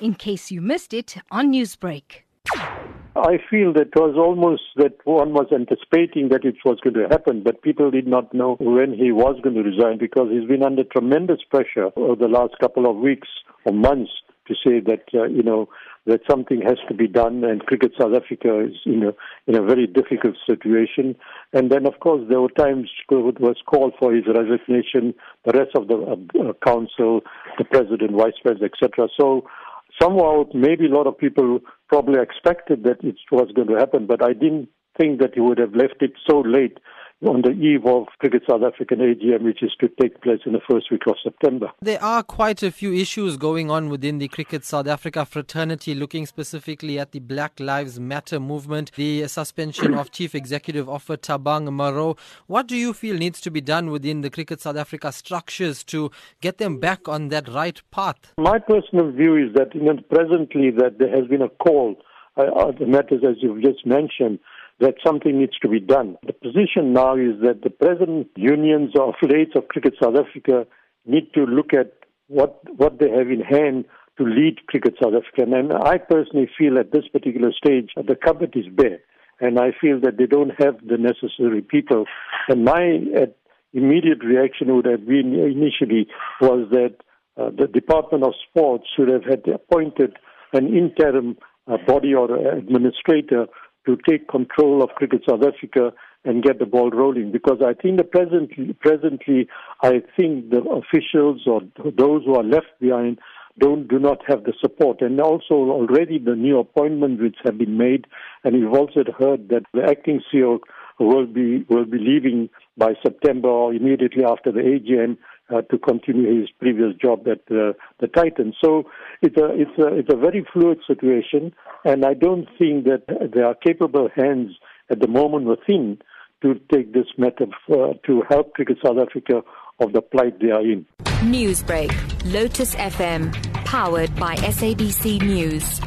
in case you missed it on Newsbreak. I feel that was almost that one was anticipating that it was going to happen, but people did not know when he was going to resign because he's been under tremendous pressure over the last couple of weeks or months to say that, uh, you know, that something has to be done and Cricket South Africa is in a, in a very difficult situation. And then, of course, there were times it was called for his resignation, the rest of the uh, council, the president, vice president, etc. So somehow maybe a lot of people probably expected that it was going to happen, but I didn't think that he would have left it so late on the eve of Cricket South African AGM, which is to take place in the first week of September. There are quite a few issues going on within the Cricket South Africa fraternity, looking specifically at the Black Lives Matter movement, the suspension of Chief Executive Officer Thabang Moroe. What do you feel needs to be done within the Cricket South Africa structures to get them back on that right path? My personal view is that you know, presently that there has been a call, uh, the matters as you've just mentioned, that something needs to be done. The position now is that the present unions or affiliates of Cricket South Africa need to look at what what they have in hand to lead Cricket South Africa. And I personally feel at this particular stage the cupboard is bare, and I feel that they don't have the necessary people. And my uh, immediate reaction would have been initially was that uh, the Department of Sports should have had appointed an interim uh, body or administrator to take control of Cricket South Africa and get the ball rolling. Because I think the presently, presently, I think the officials or those who are left behind don't do not have the support. And also already the new appointments which have been made, and we've also heard that the acting CEO will be will be leaving by September or immediately after the AGM uh, to continue his previous job at uh, the Titans. So it's a it's a it's a very fluid situation, and I don't think that there are capable hands at the moment within to take this matter uh, to help Cricket South Africa of the plight they are in. Newsbreak, Lotus FM, powered by SABC News.